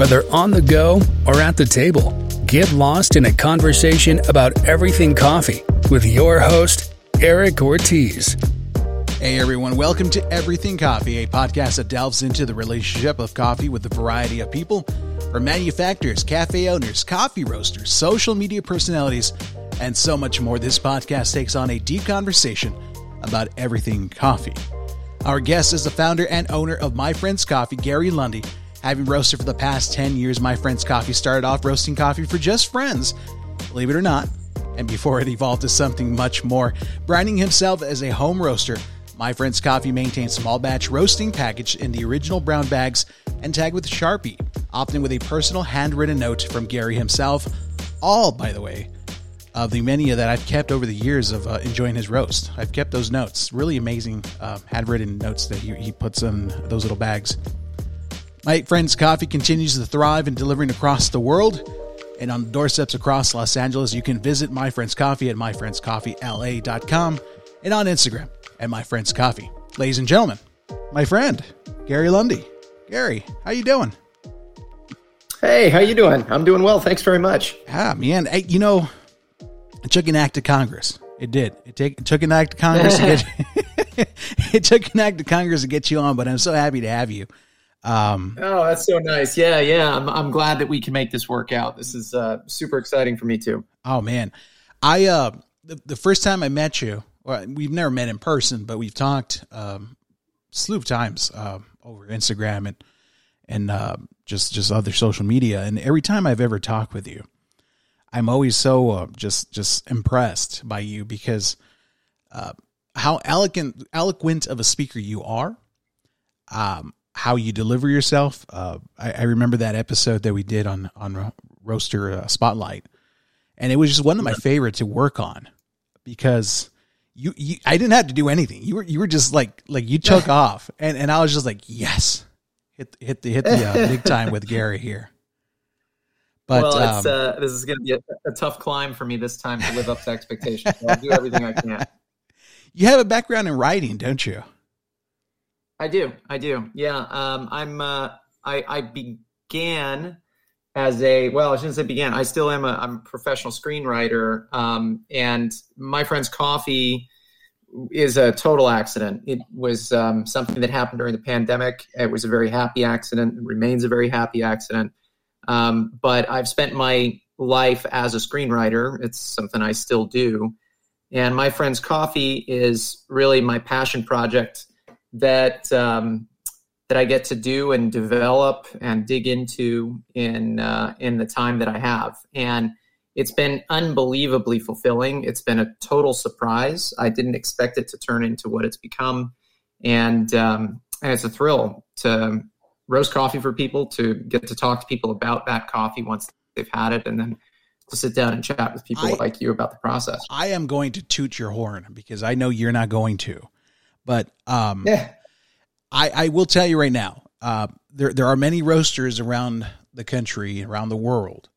Whether on the go or at the table, get lost in a conversation about everything coffee with your host, Eric Ortiz. Hey everyone, welcome to Everything Coffee, a podcast that delves into the relationship of coffee with a variety of people, from manufacturers, cafe owners, coffee roasters, social media personalities, and so much more. This podcast takes on a deep conversation about everything coffee. Our guest is the founder and owner of My Friends Coffee, Gary Lundy. Having roasted for the past 10 years, My Friends Coffee started off roasting coffee for just friends, believe it or not, and before it evolved to something much more, branding himself as a home roaster. My Friends Coffee maintains small batch roasting packaged in the original brown bags and tagged with Sharpie, often with a personal handwritten note from Gary himself. All, by the way, of the many that I've kept over the years of uh, enjoying his roast. I've kept those notes, really amazing uh, handwritten notes that he, he puts in those little bags. My Friends Coffee continues to thrive and delivering across the world. And on doorsteps across Los Angeles, you can visit My Friends Coffee at myfriendscoffeela.com and on Instagram at My Friends Coffee. Ladies and gentlemen, my friend Gary Lundy. Gary, how you doing? Hey, how you doing? I'm doing well. Thanks very much. Ah, man, hey, you know, it took an act of Congress. It did. It, take, it took an act of Congress to get. it took an act of Congress to get you on, but I'm so happy to have you. Um, oh, that's so nice. Yeah, yeah. I'm, I'm glad that we can make this work out. This is uh, super exciting for me too. Oh man, I uh, the, the first time I met you, well, we've never met in person, but we've talked um, slew of times uh, over Instagram and and uh, just just other social media. And every time I've ever talked with you, I'm always so uh, just just impressed by you because uh, how eloquent eloquent of a speaker you are. Um, how you deliver yourself. Uh, I, I, remember that episode that we did on on Roaster uh, Spotlight, and it was just one of my favorite to work on because you, you I didn't have to do anything. You were you were just like like you took off, and and I was just like yes, hit hit the hit the uh, big time with Gary here. But well, um, uh, this is going to be a, a, tough climb for me this time to live up to expectations. So I'll do everything I can. You have a background in writing, don't you? I do. I do. Yeah. Um, I'm. Uh, I, I began as a well. I shouldn't say began. I still am a. I'm a professional screenwriter. Um, and my friend's coffee is a total accident. It was um, something that happened during the pandemic. It was a very happy accident. It remains a very happy accident. Um, but I've spent my life as a screenwriter. It's something I still do. And my friend's coffee is really my passion project that um, that I get to do and develop and dig into in uh, in the time that I have, and it's been unbelievably fulfilling. It's been a total surprise. I didn't expect it to turn into what it's become, and um, and it's a thrill to roast coffee for people, to get to talk to people about that coffee once they've had it, and then to sit down and chat with people I, like you about the process. I am going to toot your horn because I know you're not going to. But um, yeah. I, I will tell you right now, uh, there there are many roasters around the country, around the world,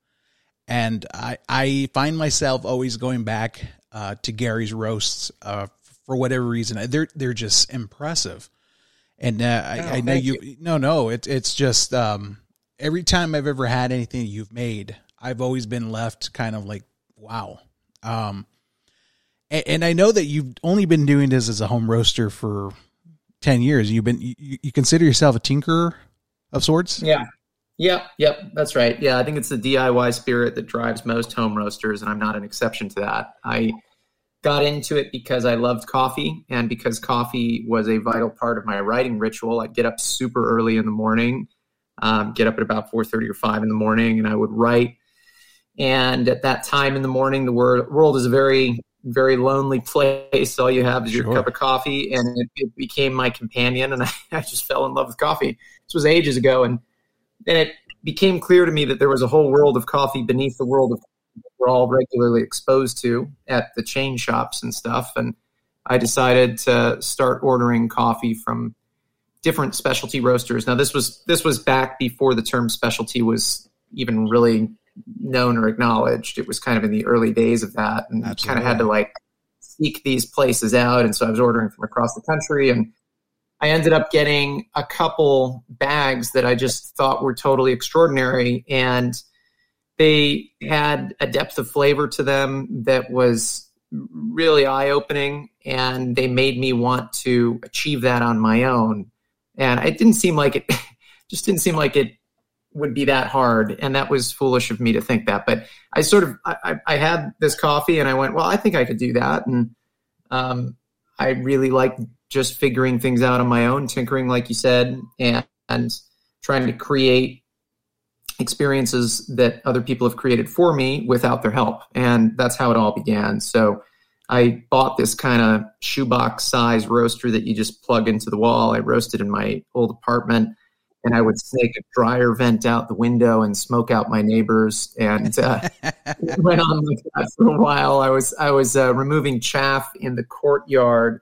and I I find myself always going back uh, to Gary's roasts uh, for whatever reason. They're they're just impressive, and uh, I, oh, I, know you, you. No, no, it's it's just um, every time I've ever had anything you've made, I've always been left kind of like wow. Um, and, and I know that you've only been doing this as a home roaster for 10 years. You've been, you, you consider yourself a tinker of sorts? Yeah. Yep, yep, that's right. Yeah, I think it's the DIY spirit that drives most home roasters, and I'm not an exception to that. I got into it because I loved coffee, and because coffee was a vital part of my writing ritual. I'd get up super early in the morning, um, get up at about 4:30 or 5 in the morning, and I would write. And at that time in the morning, the world is a very very lonely place. All you have is your sure. cup of coffee, and it, it, became my companion. And I, I, just fell in love with coffee. This was ages ago, and then it became clear to me that there was a whole world of coffee beneath the world of we're all regularly exposed to at the chain shops and stuff. And I decided to start ordering coffee from different specialty roasters. Now this was this was back before the term specialty was even really known or acknowledged. It was kind of in the early days of that, and kind of had to like seek these places out. And so I was ordering from across the country, and I ended up getting a couple bags that I just thought were totally extraordinary. And they had a depth of flavor to them that was really eye opening. And they made me want to achieve that on my own. And it didn't seem like it, just didn't seem like it would be that hard. And that was foolish of me to think that. But I sort of, I, I had this coffee and I went, well, I think I could do that. And um, I really like just figuring things out on my own, tinkering, like you said, and, and trying to create experiences that other people have created for me without their help. And that's how it all began. So I bought this kind of shoebox size roaster that you just plug into the wall. I roasted in my old apartment and I would snake a dryer vent out the window and smoke out my neighbors. And uh, went on like that for a while. I was I was uh, removing chaff in the courtyard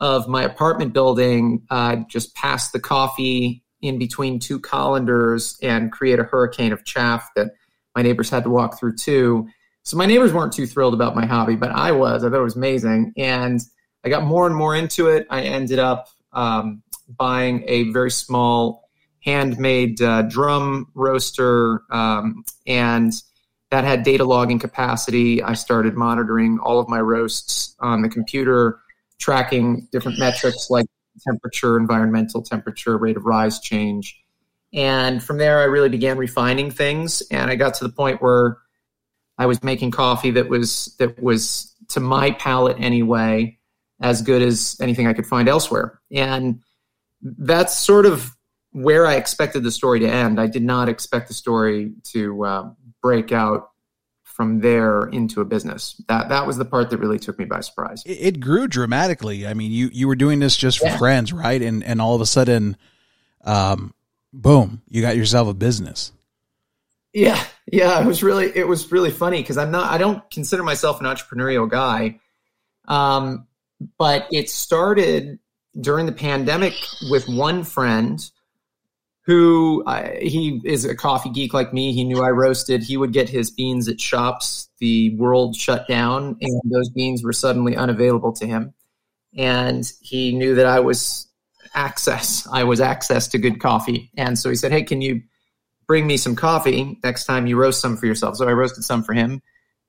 of my apartment building, uh, just past the coffee in between two colanders, and create a hurricane of chaff that my neighbors had to walk through too. So my neighbors weren't too thrilled about my hobby, but I was. I thought it was amazing, and I got more and more into it. I ended up um, buying a very small handmade uh, drum roaster, um, and that had data logging capacity. I started monitoring all of my roasts on the computer, tracking different metrics like temperature, environmental temperature, rate of rise change. And from there, I really began refining things, and I got to the point where I was making coffee that was that was to my palate anyway, as good as anything I could find elsewhere. And that's sort of where I expected the story to end. I did not expect the story to uh, break out from there into a business. That that was the part that really took me by surprise. It, it grew dramatically. I mean, you you were doing this just for yeah. friends, right? And and all of a sudden, um, boom, you got yourself a business. Yeah, yeah, it was really it was really funny because I'm not I don't consider myself an entrepreneurial guy, um, but it started during the pandemic with one friend who uh, he is a coffee geek like me. He knew I roasted. He would get his beans at shops. The world shut down, and those beans were suddenly unavailable to him. And he knew that I was access. I was access to good coffee, and so he said, "Hey, can you bring me some coffee next time you roast some for yourself?" So I roasted some for him,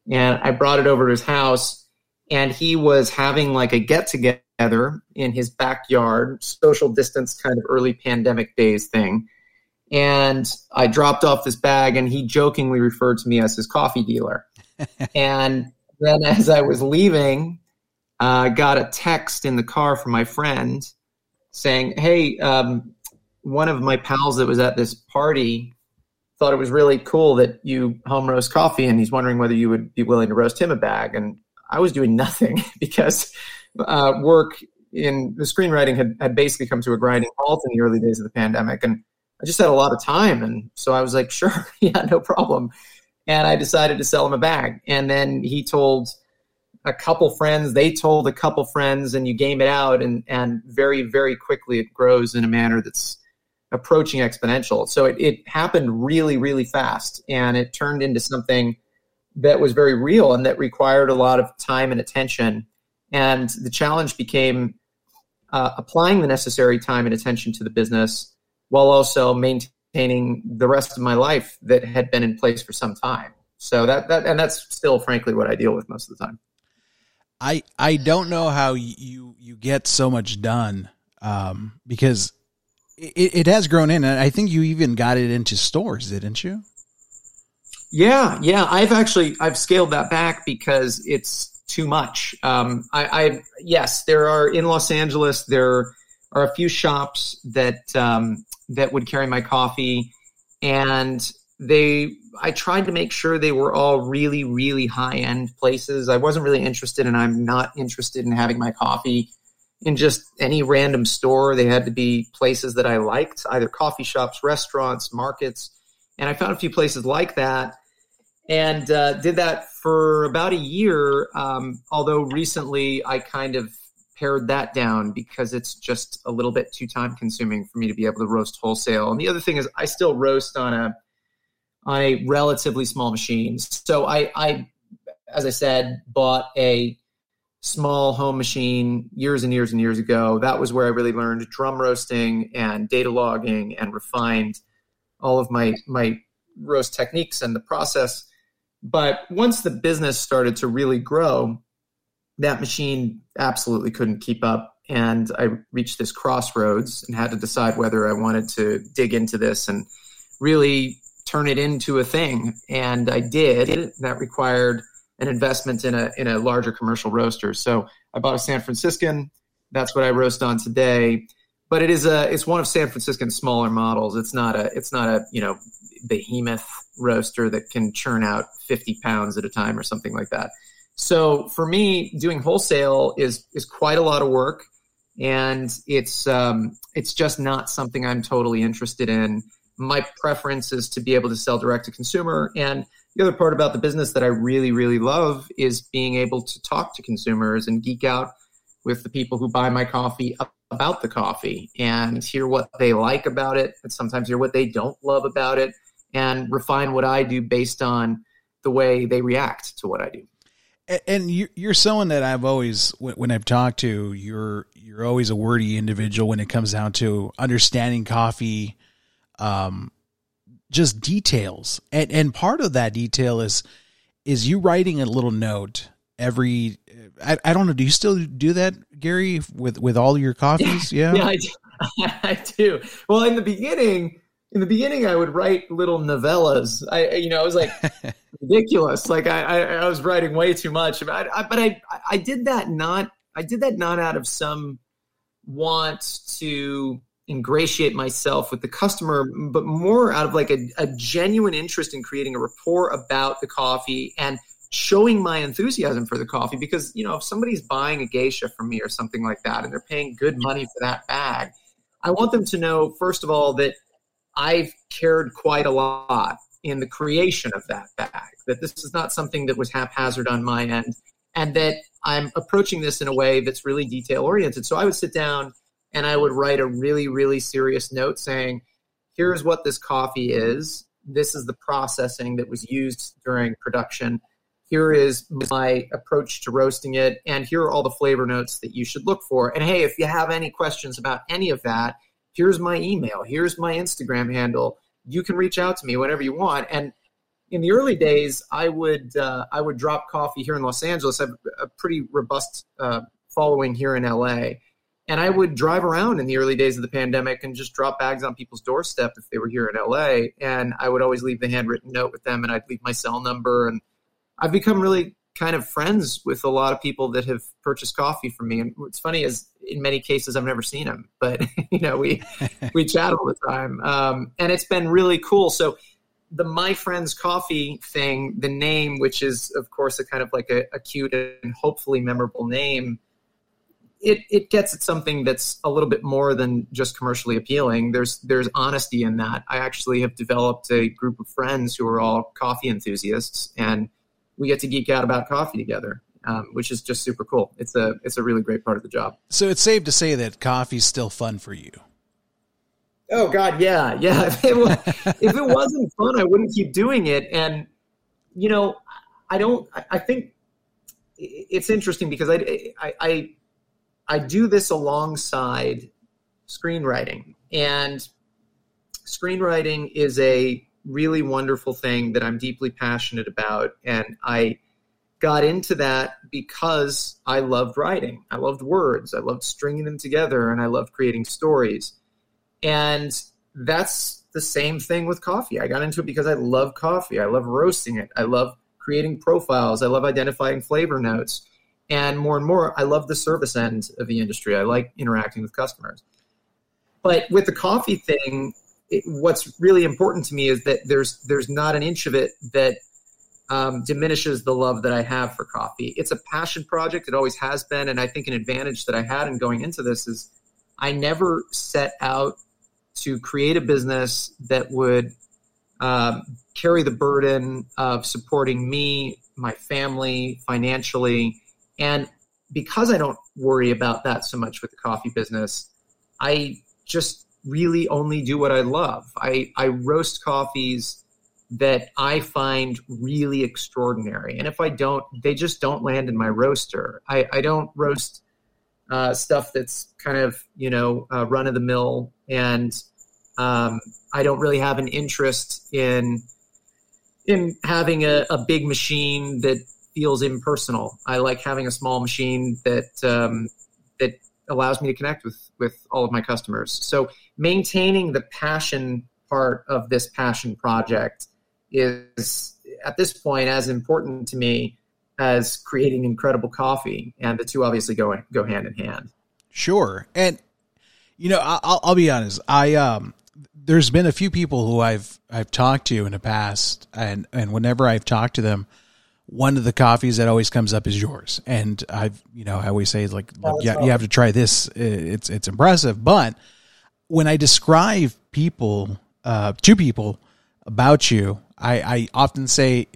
and I brought it over to his house. And he was having like a get together together in his backyard, social distance kind of early pandemic days thing. And I dropped off this bag, and he jokingly referred to me as his coffee dealer. and then as I was leaving, I uh, got a text in the car from my friend saying, Hey, um, one of my pals that was at this party thought it was really cool that you home roast coffee, and he's wondering whether you would be willing to roast him a bag. And I was doing nothing because uh, work in the screenwriting had, had basically come to a grinding halt in the early days of the pandemic. And I just had a lot of time. And so I was like, sure, yeah, no problem. And I decided to sell him a bag. And then he told a couple friends, they told a couple friends, and you game it out. And, and very, very quickly it grows in a manner that's approaching exponential. So it, it happened really, really fast. And it turned into something that was very real and that required a lot of time and attention and the challenge became uh, applying the necessary time and attention to the business while also maintaining the rest of my life that had been in place for some time. So that, that and that's still frankly what I deal with most of the time. I I don't know how you you get so much done um, because it, it has grown in, and I think you even got it into stores, didn't you? Yeah, yeah. I've actually I've scaled that back because it's too much. Um, I, I, yes, there are in Los Angeles. There are a few shops that um, that would carry my coffee, and they. I tried to make sure they were all really, really high end places. I wasn't really interested, and I'm not interested in having my coffee in just any random store. They had to be places that I liked, either coffee shops, restaurants, markets, and I found a few places like that and uh, did that for about a year. Um, although recently I kind of pared that down because it's just a little bit too time consuming for me to be able to roast wholesale. And the other thing is I still roast on a on a relatively small machine. So I, I as I said, bought a small home machine years and years and years ago. That was where I really learned drum roasting and data logging and refined all of my my roast techniques and the process. But once the business started to really grow, that machine absolutely couldn't keep up. And I reached this crossroads and had to decide whether I wanted to dig into this and really turn it into a thing. And I did. That required an investment in a in a larger commercial roaster. So I bought a San Franciscan. That's what I roast on today. But it is a it's one of San Franciscan's smaller models. It's not a it's not a you know behemoth roaster that can churn out 50 pounds at a time or something like that. So for me, doing wholesale is is quite a lot of work, and it's um, it's just not something I'm totally interested in. My preference is to be able to sell direct to consumer, and the other part about the business that I really, really love is being able to talk to consumers and geek out with the people who buy my coffee about the coffee and hear what they like about it and sometimes hear what they don't love about it and refine what I do based on the way they react to what I do. And you're someone that I've always, when I've talked to, you're you're always a wordy individual when it comes down to understanding coffee, um, just details. And and part of that detail is is you writing a little note every I, I don't know, do you still do that, Gary, with with all your coffees? Yeah. Yeah, I do. I do. Well, in the beginning, in the beginning I would write little novellas. I you know, I was like ridiculous. Like I, I, I was writing way too much. But I, but I I did that not I did that not out of some want to ingratiate myself with the customer, but more out of like a, a genuine interest in creating a rapport about the coffee and showing my enthusiasm for the coffee because you know if somebody's buying a geisha from me or something like that and they're paying good money for that bag i want them to know first of all that i've cared quite a lot in the creation of that bag that this is not something that was haphazard on my end and that i'm approaching this in a way that's really detail oriented so i would sit down and I would write a really, really serious note saying, here's what this coffee is. This is the processing that was used during production. Here is my approach to roasting it. And here are all the flavor notes that you should look for. And hey, if you have any questions about any of that, here's my email. Here's my Instagram handle. You can reach out to me whenever you want. And in the early days, I would uh, I would drop coffee here in Los Angeles. I have a pretty robust uh, following here in LA, and I would drive around in the early days of the pandemic and just drop bags on people's doorstep if they were here in LA. And I would always leave the handwritten note with them and I'd leave my cell number. And I've become really kind of friends with a lot of people that have purchased coffee from me. And what's funny is in many cases I've never seen them, but you know, we, we chat all the time. Um, and it's been really cool. So the My Friends Coffee thing, the name, which is of course a kind of like a, a cute and hopefully memorable name, it, it gets at something that's a little bit more than just commercially appealing. There's there's honesty in that. I actually have developed a group of friends who are all coffee enthusiasts, and we get to geek out about coffee together, um, which is just super cool. It's a it's a really great part of the job. So it's safe to say that coffee's still fun for you. Oh God, yeah, yeah. If it, was, if it wasn't fun, I wouldn't keep doing it. And you know, I don't. I think it's interesting because I, I, I I do this alongside screenwriting. And screenwriting is a really wonderful thing that I'm deeply passionate about. And I got into that because I loved writing. I loved words. I loved stringing them together and I loved creating stories. And that's the same thing with coffee. I got into it because I love coffee. I love roasting it. I love creating profiles. I love identifying flavor notes. And more and more, I love the service end of the industry. I like interacting with customers. But with the coffee thing, it, what's really important to me is that there's there's not an inch of it that um, diminishes the love that I have for coffee. It's a passion project. It always has been, and I think an advantage that I had in going into this is I never set out to create a business that would um, carry the burden of supporting me, my family financially, and because I don't worry about that so much with the coffee business, I just really only do what I love. I, I roast coffees that I find really extraordinary. And if I don't, they just don't land in my roaster. I, I don't roast uh, stuff that's kind of, you know, uh, run of the mill. And um, I don't really have an interest in in having a, a, big machine that feels impersonal. I like having a small machine that um, allows me to connect with with all of my customers. So maintaining the passion part of this passion project is at this point as important to me as creating incredible coffee, and the two obviously go go hand in hand. Sure, and you know, I'll, I'll be honest. I um, there's been a few people who I've I've talked to in the past, and and whenever I've talked to them, one of the coffees that always comes up is yours. And I've you know I always say like, look, you, you have to try this. It's it's impressive. But when I describe people uh, to people about you, I, I often say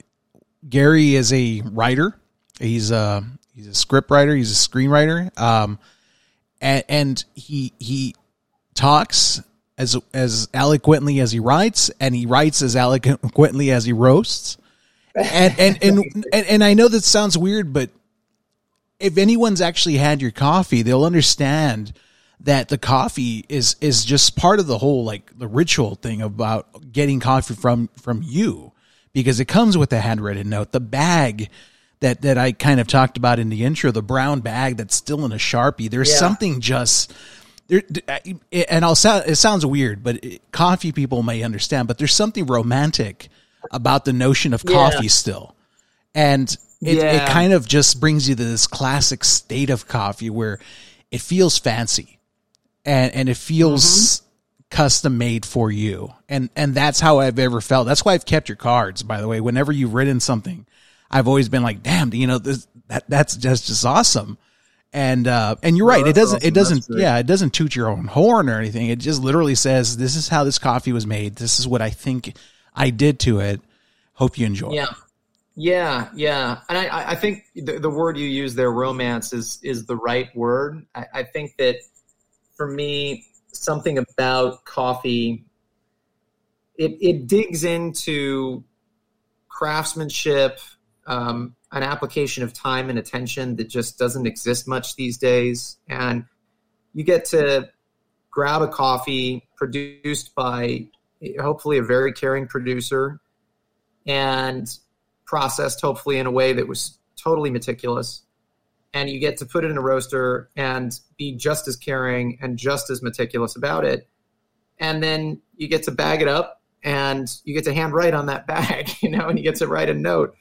Gary is a writer. He's a he's a script writer. He's a screenwriter. Um, and, and he he talks as as eloquently as he writes, and he writes as eloquently as he roasts. And and and and, and I know that sounds weird, but if anyone's actually had your coffee, they'll understand that the coffee is is just part of the whole like the ritual thing about getting coffee from from you because it comes with a handwritten note the bag that that I kind of talked about in the intro the brown bag that's still in a sharpie there's yeah. something just there, and I'll sound, it sounds weird, but coffee people may understand, but there's something romantic about the notion of coffee yeah. still. And it, yeah. it kind of just brings you to this classic state of coffee where it feels fancy and, and it feels mm-hmm. custom made for you. And, and that's how I've ever felt. That's why I've kept your cards, by the way. Whenever you've written something, I've always been like, damn, you know, this, that, that's just, just awesome and uh, and you're right. it doesn't. Awesome. It doesn't. Yeah, it doesn't toot your own horn or anything. It just literally says, "This is how this coffee was made. This is what I think I did to it. Hope you enjoy." Yeah, yeah, yeah. And I, I think the, the word you use there, romance, is is the right word. I, I think that for me, something about coffee, it it digs into craftsmanship. Um, an application of time and attention that just doesn't exist much these days. And you get to grab a coffee produced by hopefully a very caring producer and processed hopefully in a way that was totally meticulous. And you get to put it in a roaster and be just as caring and just as meticulous about it. And then you get to bag it up and you get to hand write on that bag you know and you get to write a note.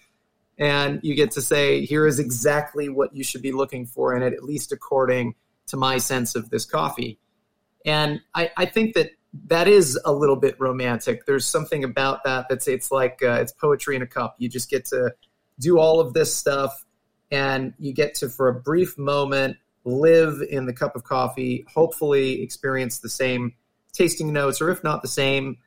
And you get to say, here is exactly what you should be looking for in it, at least according to my sense of this coffee. And I, I think that that is a little bit romantic. There's something about that that's it's like uh, it's poetry in a cup. You just get to do all of this stuff, and you get to, for a brief moment, live in the cup of coffee. Hopefully, experience the same tasting notes, or if not the same,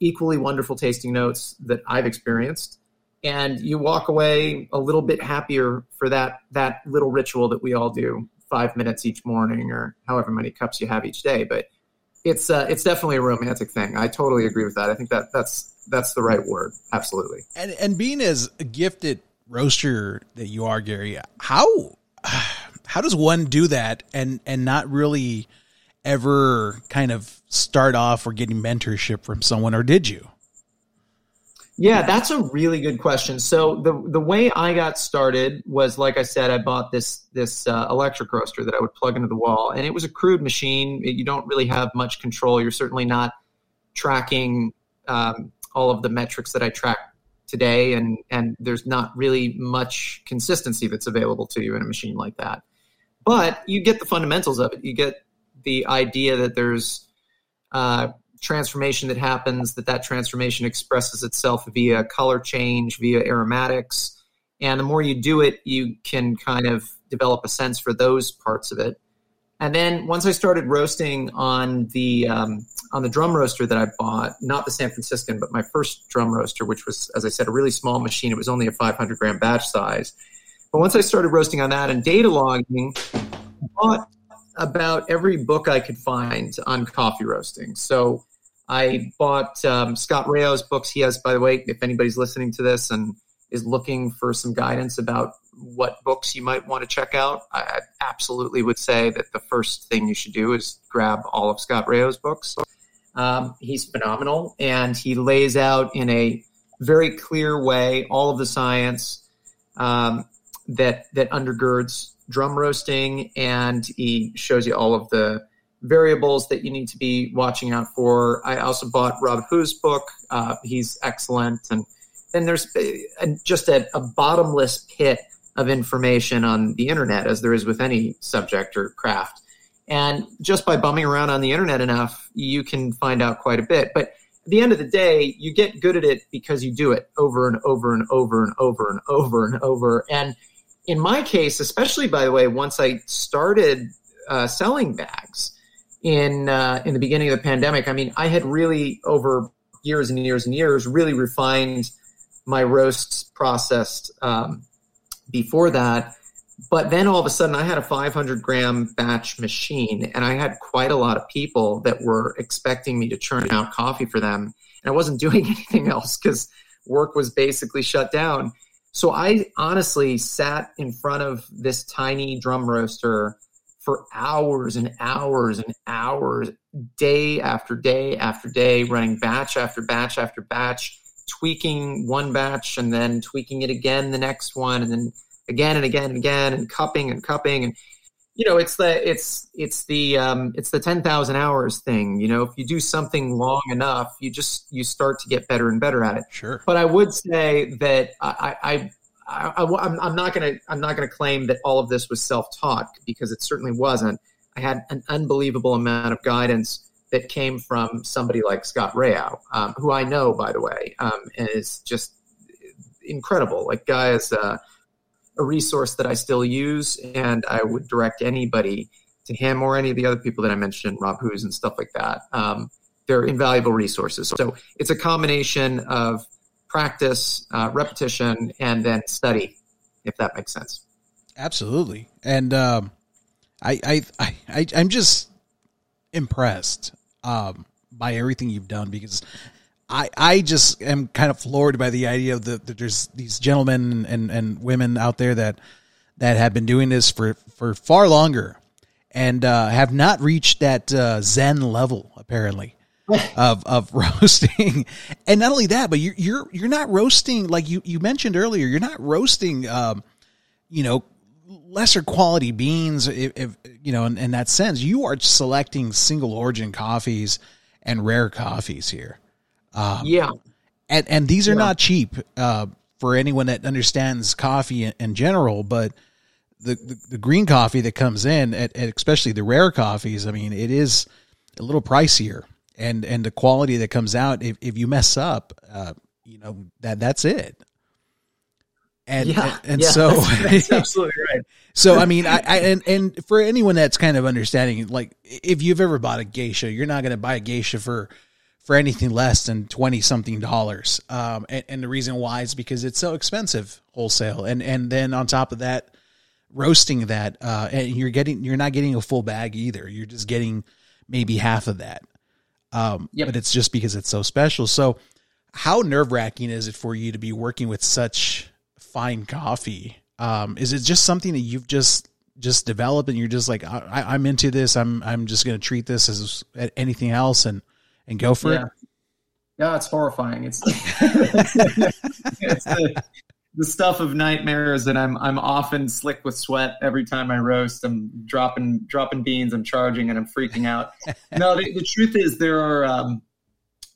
equally wonderful tasting notes that I've experienced and you walk away a little bit happier for that that little ritual that we all do five minutes each morning or however many cups you have each day but it's uh, it's definitely a romantic thing. I totally agree with that. I think that that's that's the right word. Absolutely. And and being as a gifted roaster that you are gary how how does one do that and and not really ever kind of start off or getting mentorship from someone or did you yeah, that's a really good question. So the the way I got started was, like I said, I bought this this uh, electric roaster that I would plug into the wall, and it was a crude machine. You don't really have much control. You're certainly not tracking um, all of the metrics that I track today, and and there's not really much consistency that's available to you in a machine like that. But you get the fundamentals of it. You get the idea that there's uh, transformation that happens that that transformation expresses itself via color change via aromatics. And the more you do it you can kind of develop a sense for those parts of it. And then once i started roasting on the um, on the drum roaster that i bought not the san franciscan but my first drum roaster which was as i said a really small machine it was only a 500 gram batch size. But once i started roasting on that and data logging I bought about every book I could find on coffee roasting. So I bought um, Scott Rao's books. He has, by the way, if anybody's listening to this and is looking for some guidance about what books you might want to check out, I absolutely would say that the first thing you should do is grab all of Scott Rao's books. Um, he's phenomenal, and he lays out in a very clear way all of the science um, that that undergirds drum roasting, and he shows you all of the variables that you need to be watching out for. I also bought Rob Hoos's book. Uh, he's excellent, and then there's uh, just a, a bottomless pit of information on the internet, as there is with any subject or craft. And just by bumming around on the internet enough, you can find out quite a bit. But at the end of the day, you get good at it because you do it over and over and over and over and over and over. And in my case, especially by the way, once I started uh, selling bags in uh, in the beginning of the pandemic, I mean, I had really over years and years and years really refined my roasts processed um, before that. But then all of a sudden, I had a 500 gram batch machine, and I had quite a lot of people that were expecting me to churn out coffee for them. And I wasn't doing anything else because work was basically shut down. So I honestly sat in front of this tiny drum roaster for hours and hours and hours, day after day after day, running batch after batch after batch, tweaking one batch and then tweaking it again the next one, and then again and again and again and cupping and cupping. And you know it's the it's it's the um, it's the 10,000 hours thing you know? If you do something long enough you just you start to get better and better at it. Sure. But i would say that i i, I, am not going to i'm not going to claim that all of this was self-taught because it certainly wasn't i had an unbelievable amount of guidance that came from somebody like Scott Rao, um, who I know, by the way, um, is just incredible. Like, guy is uh, a resource that I still use, and I would direct anybody to him or any of the other people that I mentioned, Rob Hoos and stuff like that. Um, they're invaluable resources. So it's a combination of practice, uh, repetition, and then study, if that makes sense. Absolutely, and um, I, I, I, I, I'm just impressed um, by everything you've done because I, I just am kind of floored by the idea of that there's these gentlemen and, and women out there that that have been doing this for, for far longer and uh, have not reached that uh, Zen level apparently of of roasting. And not only that, but you're you're you're not roasting like you you mentioned earlier. You're not roasting, um, you know, lesser quality beans. If, if you know, in, in that sense, you are selecting single origin coffees and rare coffees here. Um, yeah. And, and these are yeah. not cheap uh, for anyone that understands coffee in, in general, but the, the, the, green coffee that comes in, at, at, especially the rare coffees, I mean, it is a little pricier. And, and the quality that comes out, if, if you mess up, uh, you know, that that's it. And, yeah, and, and yeah, so that's, that's absolutely right. So I mean, I, I, and and for anyone that's kind of understanding, like if you've ever bought a geisha, you're not going to buy a geisha for for anything less than 20 something dollars. Um, and, and, the reason why is because it's so expensive wholesale. And, and then on top of that, roasting that, uh, and you're getting, you're not getting a full bag either. You're just getting maybe half of that. Um, yep. but it's just because it's so special. So how nerve wracking is it for you to be working with such fine coffee? Um, is it just something that you've just, just developed and you're just like, I, I'm into this. I'm, I'm just going to treat this as anything else. And, and go for yeah. it? Yeah, it's horrifying. It's, it's the, the, stuff of nightmares, and I'm I'm often slick with sweat every time I roast. I'm dropping dropping beans. I'm charging, and I'm freaking out. no, the, the truth is there are um,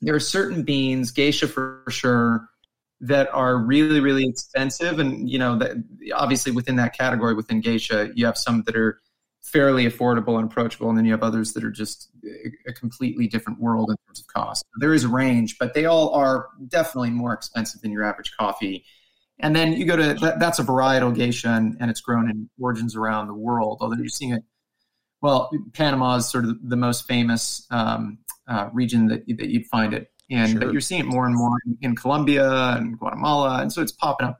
there are certain beans, geisha for sure, that are really really expensive, and you know that obviously within that category within geisha, you have some that are fairly affordable and approachable, and then you have others that are just a completely different world in terms of cost. There is a range, but they all are definitely more expensive than your average coffee. And then you go to that, that's a varietal geisha, and, and, it's grown in origins around the world. Although you're seeing it, well, Panama is sort of the most famous um, uh, region that that you'd find it in, sure. but you're seeing it more and more in, in Colombia and Guatemala, and so it's popping up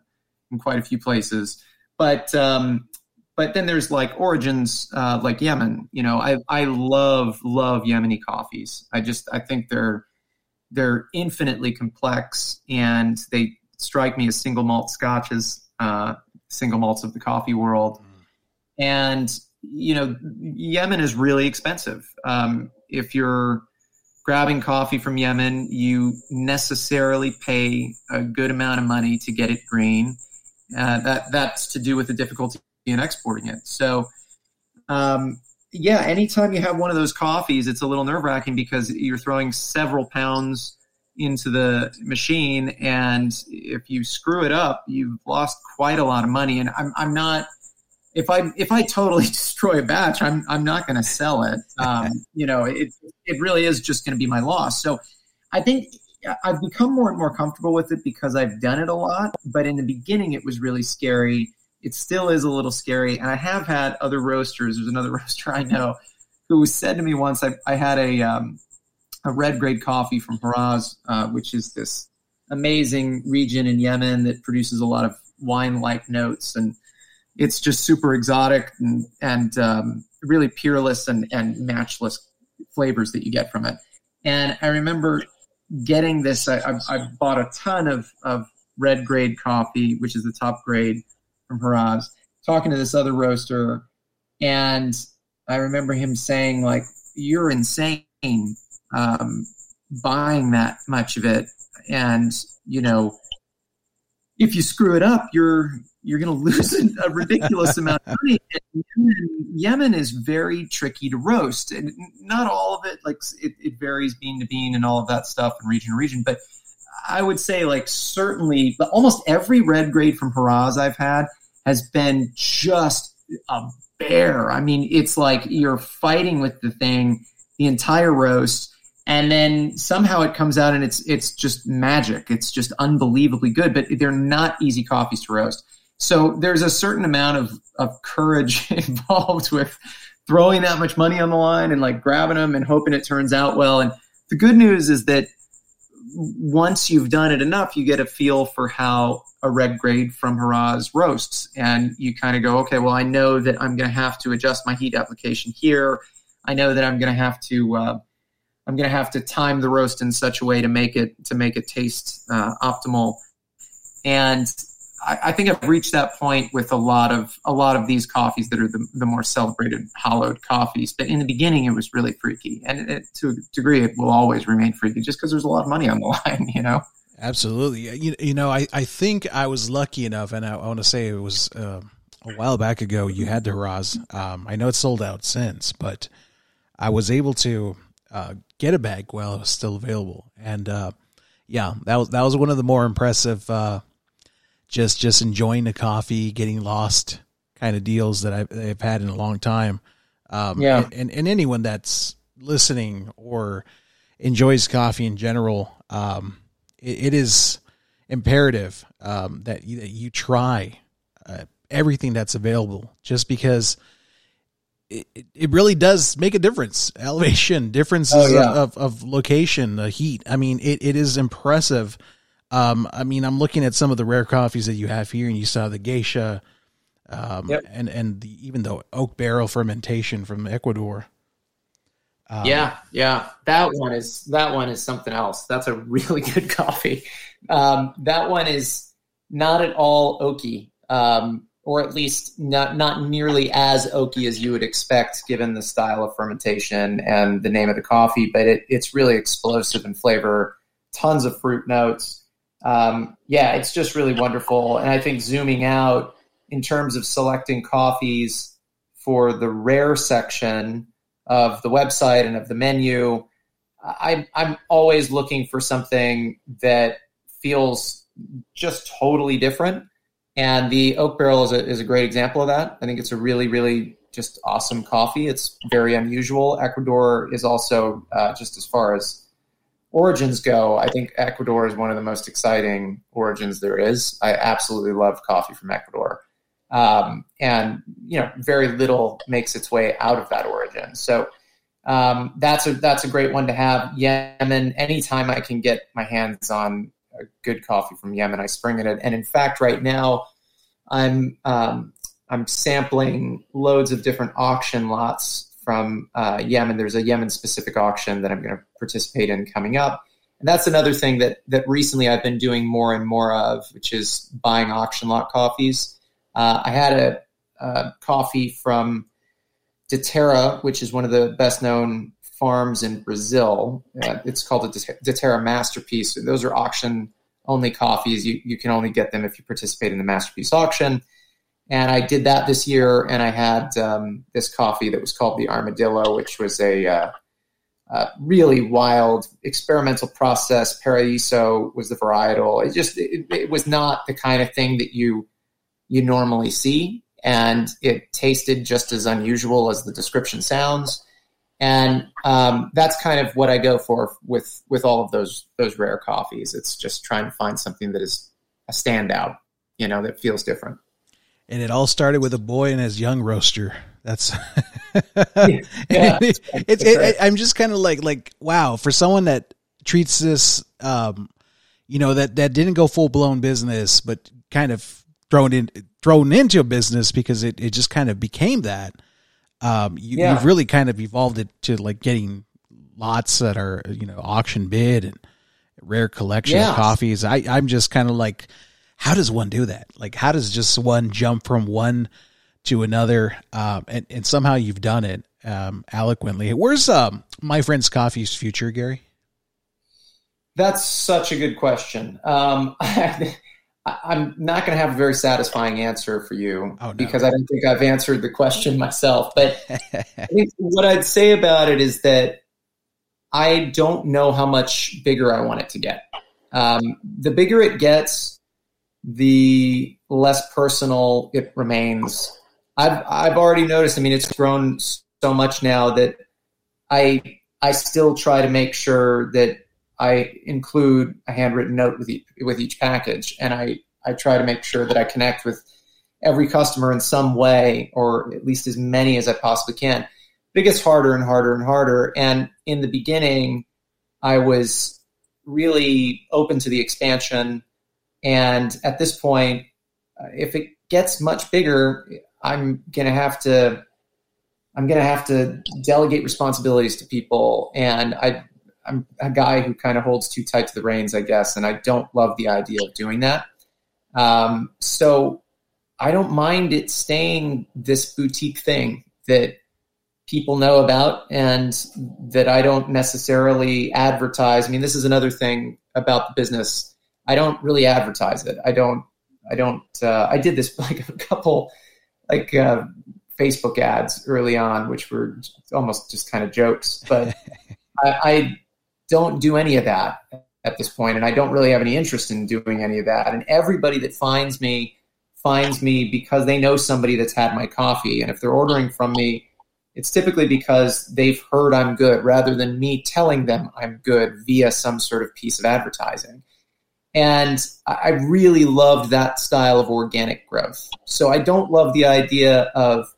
in quite a few places. But um, but then there's like origins uh, like Yemen. You know, I I love love Yemeni coffees. I just I think they're they're infinitely complex and they strike me as single malt scotches, uh, single malts of the coffee world. Mm. And, you know, Yemen is really expensive. Um, if you're grabbing coffee from Yemen, you necessarily pay a good amount of money to get it green. Uh, that that's to do with the difficulty in exporting it. So, um, yeah, anytime you have one of those coffees, it's a little nerve wracking because you're throwing several pounds into the machine, and if you screw it up, you've lost quite a lot of money. And I'm I'm not if I if I totally destroy a batch, I'm I'm not going to sell it. Um, you know, it it really is just going to be my loss. So I think I've become more and more comfortable with it because I've done it a lot. But in the beginning, it was really scary it still is a little scary. And I have had other roasters. There's another roaster I know who said to me once, I, I had a, um, a red grade coffee from Haraz, uh, which is this amazing region in Yemen that produces a lot of wine like notes. And it's just super exotic and, and um, really peerless and, and matchless flavors that you get from it. And I remember getting this, I, I, I bought a ton of, of red grade coffee, which is the top grade from Haraz, talking to this other roaster, and I remember him saying like, "You're insane um, buying that much of it, and you know." If you screw it up, you're you're going to lose a ridiculous amount of money. Yemen, Yemen, is very tricky to roast, and not all of it. Like it, it, varies bean to bean and all of that stuff, and region to region. But I would say, like certainly, but almost every red grade from Haraz I've had has been just a bear. I mean, it's like you're fighting with the thing the entire roast, and then somehow it comes out and it's it's just magic. It's just unbelievably good. But they're not easy coffees to roast. So there's a certain amount of, of courage involved with throwing that much money on the line and like grabbing them and hoping it turns out well. And the good news is that once you've done it enough, you get a feel for how a red grade from Haraz roasts. And you kind of go, okay, well, I know that I'm going to have to adjust my heat application here. I know that I'm going to have to, uh, I'm going to have to time the roast in such a way to make it, to make it taste uh, optimal. And I, I, think I've reached that point with a lot of, a lot of these coffees that are the, the more celebrated hollowed coffees. But in the beginning, it was really freaky. And it, to a degree, it will always remain freaky just because there's a lot of money on the line, you know? Absolutely. You, you know, I, I think I was lucky enough, and I, I want to say it was uh, a while back ago, you had the Haraz. Um, I know it's sold out since, but I was able to uh, get a bag while it was still available. And uh, yeah, that was that was one of the more impressive, uh, just just enjoying the coffee, getting lost kind of deals that I've, I've had in a long time. Um, yeah, and, and anyone that's listening or enjoys coffee in general, um, it, it is imperative um, that, you, that you try uh, everything that's available just because it, it really does make a difference. Elevation, differences oh, yeah. of, of location, the heat. I mean, it, it is impressive. Um, I mean, I'm looking at some of the rare coffees that you have here, and you saw the geisha, um, yep. and and the, even the oak barrel fermentation from Ecuador. Um, yeah, yeah, that one is that one is something else. That's a really good coffee. Um, that one is not at all oaky, um, or at least not not nearly as oaky as you would expect, given the style of fermentation and the name of the coffee. But it, it's really explosive in flavor, tons of fruit notes. Um, yeah, it's just really wonderful. And I think zooming out in terms of selecting coffees for the rare section of the website and of the menu. I, I'm always looking for something that feels just totally different. And the oak barrel is a, is a great example of that. I think it's a really, really just awesome coffee. It's very unusual. Ecuador is also, uh, just as far as origins go, I think Ecuador is one of the most exciting origins there is. I absolutely love coffee from Ecuador. Um, and you know, very little makes its way out of that origin. So um, that's a that's a great one to have. Yemen. Anytime I can get my hands on a good coffee from Yemen, I spring it. And in fact, right now, I'm um, I'm sampling loads of different auction lots from uh, Yemen. There's a Yemen specific auction that I'm going to participate in coming up. And that's another thing that that recently I've been doing more and more of, which is buying auction lot coffees. Uh, I had a, a, coffee from Daterra, which is one of the best known farms in Brazil. Uh, it's called a Daterra Masterpiece. Those are auction only coffees. You, you can only get them if you participate in the Masterpiece auction. And I did that this year, and I had um, this coffee that was called the Armadillo, which was a uh, really wild experimental process. Paraiso was the varietal. It just it, it, was not the kind of thing that you you normally see, and it tasted just as unusual as the description sounds. And um, that's kind of what I go for with with all of those those rare coffees. It's just trying to find something that is a standout, you know, that feels different. And it all started with a boy and his young roaster. That's yeah, it, it, it, I'm just kind of like like wow for someone that treats this um you know that that didn't go full blown business but kind of thrown in thrown into a business because it, it just kind of became that um you, yeah. you've really kind of evolved it to like getting lots that are you know auction bid and rare collection yeah. of coffees i i'm just kind of like how does one do that like how does just one jump from one to another, um, and, and somehow you've done it um, eloquently. Where's um, my friend's coffee's future, Gary? That's such a good question. Um, I, am not going to have a very satisfying answer for you oh, no. because I don't think I've answered the question myself. But what I'd say about it is that I don't know how much bigger I want it to get. Um, the bigger it gets, the less personal it remains I've I've already noticed. I mean, it's grown so much now that I I still try to make sure that I include a handwritten note with each, with each package, and I I try to make sure that I connect with every customer in some way, or at least as many as I possibly can. But it gets harder and harder and harder. And in the beginning, I was really open to the expansion. And at this point, uh, if it gets much bigger, I'm gonna have to I'm gonna have to delegate responsibilities to people, and I I'm a guy who kind of holds too tight to the reins, I guess, and I don't love the idea of doing that. Um, so I don't mind it staying this boutique thing that people know about and that I don't necessarily advertise. I mean, this is another thing about the business. I don't really advertise it. I don't. I don't. Uh, I did this like a couple like uh, Facebook ads early on, which were almost just kind of jokes. But I, I don't do any of that at this point, and I don't really have any interest in doing any of that. And everybody that finds me finds me because they know somebody that's had my coffee, and if they're ordering from me, it's typically because they've heard I'm good rather than me telling them I'm good via some sort of piece of advertising. And I really loved that style of organic growth. So I don't love the idea of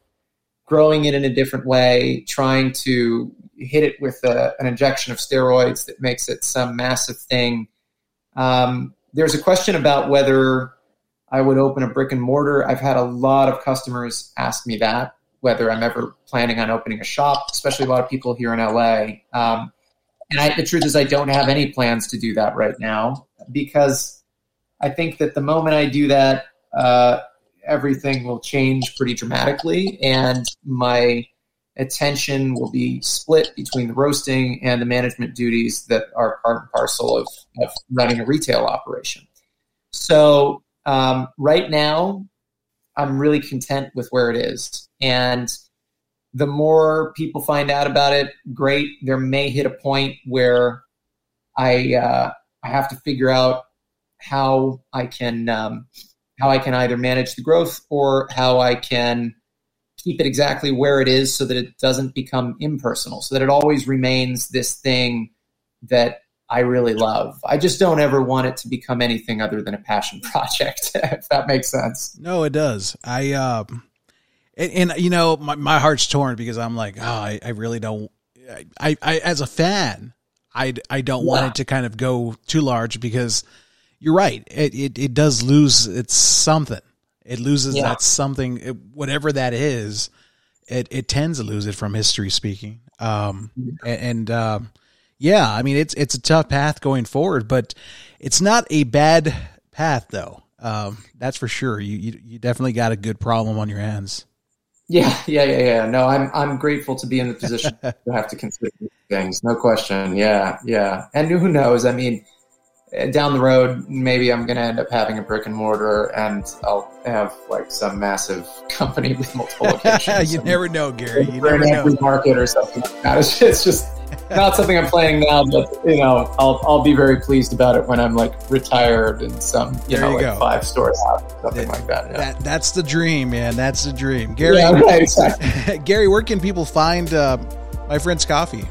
growing it in a different way, trying to hit it with a, an injection of steroids that makes it some massive thing. Um, there's a question about whether I would open a brick and mortar. I've had a lot of customers ask me that, whether I'm ever planning on opening a shop, especially a lot of people here in LA. Um, and I, the truth is, I don't have any plans to do that right now because I think that the moment I do that, uh, everything will change pretty dramatically, and my attention will be split between the roasting and the management duties that are part and parcel of, of running a retail operation. So um, right now, I'm really content with where it is, and the more people find out about it, great. There may hit a point where I uh, I have to figure out how I can um, how I can either manage the growth or how I can keep it exactly where it is so that it doesn't become impersonal, so that it always remains this thing that I really love. I just don't ever want it to become anything other than a passion project, if that makes sense. No, it does. I um and, and you know, my, my heart's torn because I'm like, oh, I, I really don't I, I as a fan, I, I don't want it to kind of go too large because you're right. It, it, it does lose its something. It loses yeah. that something, it, whatever that is. It, it tends to lose it from history speaking. Um, and, and um, Yeah, I mean it's it's a tough path going forward, but it's not a bad path though. Um, that's for sure. You, you you definitely got a good problem on your hands. Yeah, yeah, yeah, yeah. No, I'm I'm grateful to be in the position to have to consider things. No question. Yeah, yeah. And who knows? I mean, down the road, maybe I'm going to end up having a brick and mortar, and I'll have like some massive company with multiple locations. Yeah, you never know, Gary. You never know. Market or something like that. It's, it's just not something I'm planning now, but you know, I'll I'll be very pleased about it when I'm like retired and some you there know you like go. five stores out, something like that, yeah. that. That's the dream, man. That's the dream, Gary. Yeah, right, exactly. Gary, where can people find uh, my friend's coffee?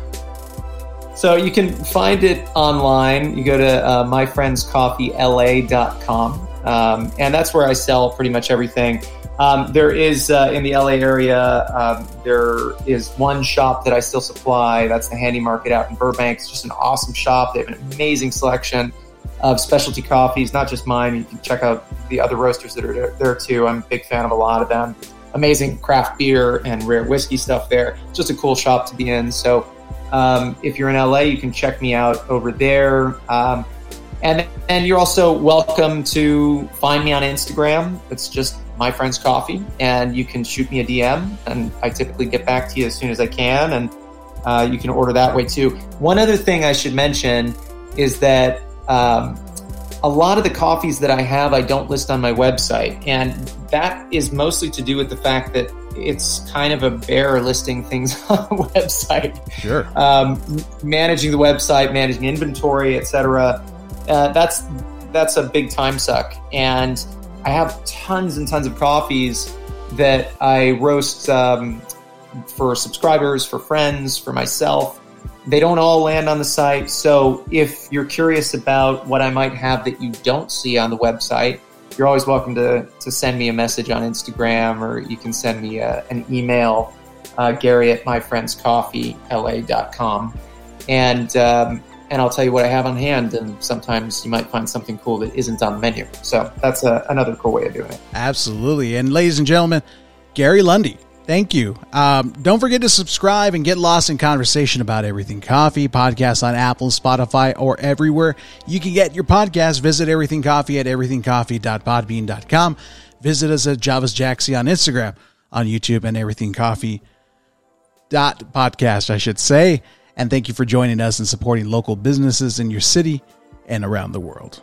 So you can find it online. You go to uh, myfriendscoffeela.com, um, and that's where I sell pretty much everything. Um, there is uh, in the LA area, um, there is one shop that I still supply. That's the Handy Market out in Burbank. It's just an awesome shop. They have an amazing selection of specialty coffees, not just mine. You can check out the other roasters that are there too. I'm a big fan of a lot of them. Amazing craft beer and rare whiskey stuff there. Just a cool shop to be in. So um, if you're in LA, you can check me out over there. Um, and and you're also welcome to find me on Instagram. It's just my friend's coffee, and you can shoot me a DM, and I typically get back to you as soon as I can, and uh, you can order that way too. One other thing I should mention is that um, a lot of the coffees that I have, I don't list on my website, and that is mostly to do with the fact that it's kind of a bear listing things on the website. Sure. Um, managing the website, managing inventory, etc. Uh, that's that's a big time suck, and I have tons and tons of coffees that I roast um, for subscribers, for friends, for myself. They don't all land on the site. So if you're curious about what I might have that you don't see on the website, you're always welcome to, to send me a message on Instagram or you can send me a, an email, uh, Gary at myfriendscoffeela.com. And um, and I'll tell you what I have on hand. And sometimes you might find something cool that isn't on the menu. So that's a, another cool way of doing it. Absolutely. And ladies and gentlemen, Gary Lundy. Thank you. Um, don't forget to subscribe and get lost in conversation about everything coffee. Podcasts on Apple, Spotify, or everywhere you can get your podcast. Visit Everything Coffee at everythingcoffee.podbean.com. Visit us at Javas Jaxie on Instagram, on YouTube, and Everything Coffee dot podcast, I should say. And thank you for joining us and supporting local businesses in your city and around the world.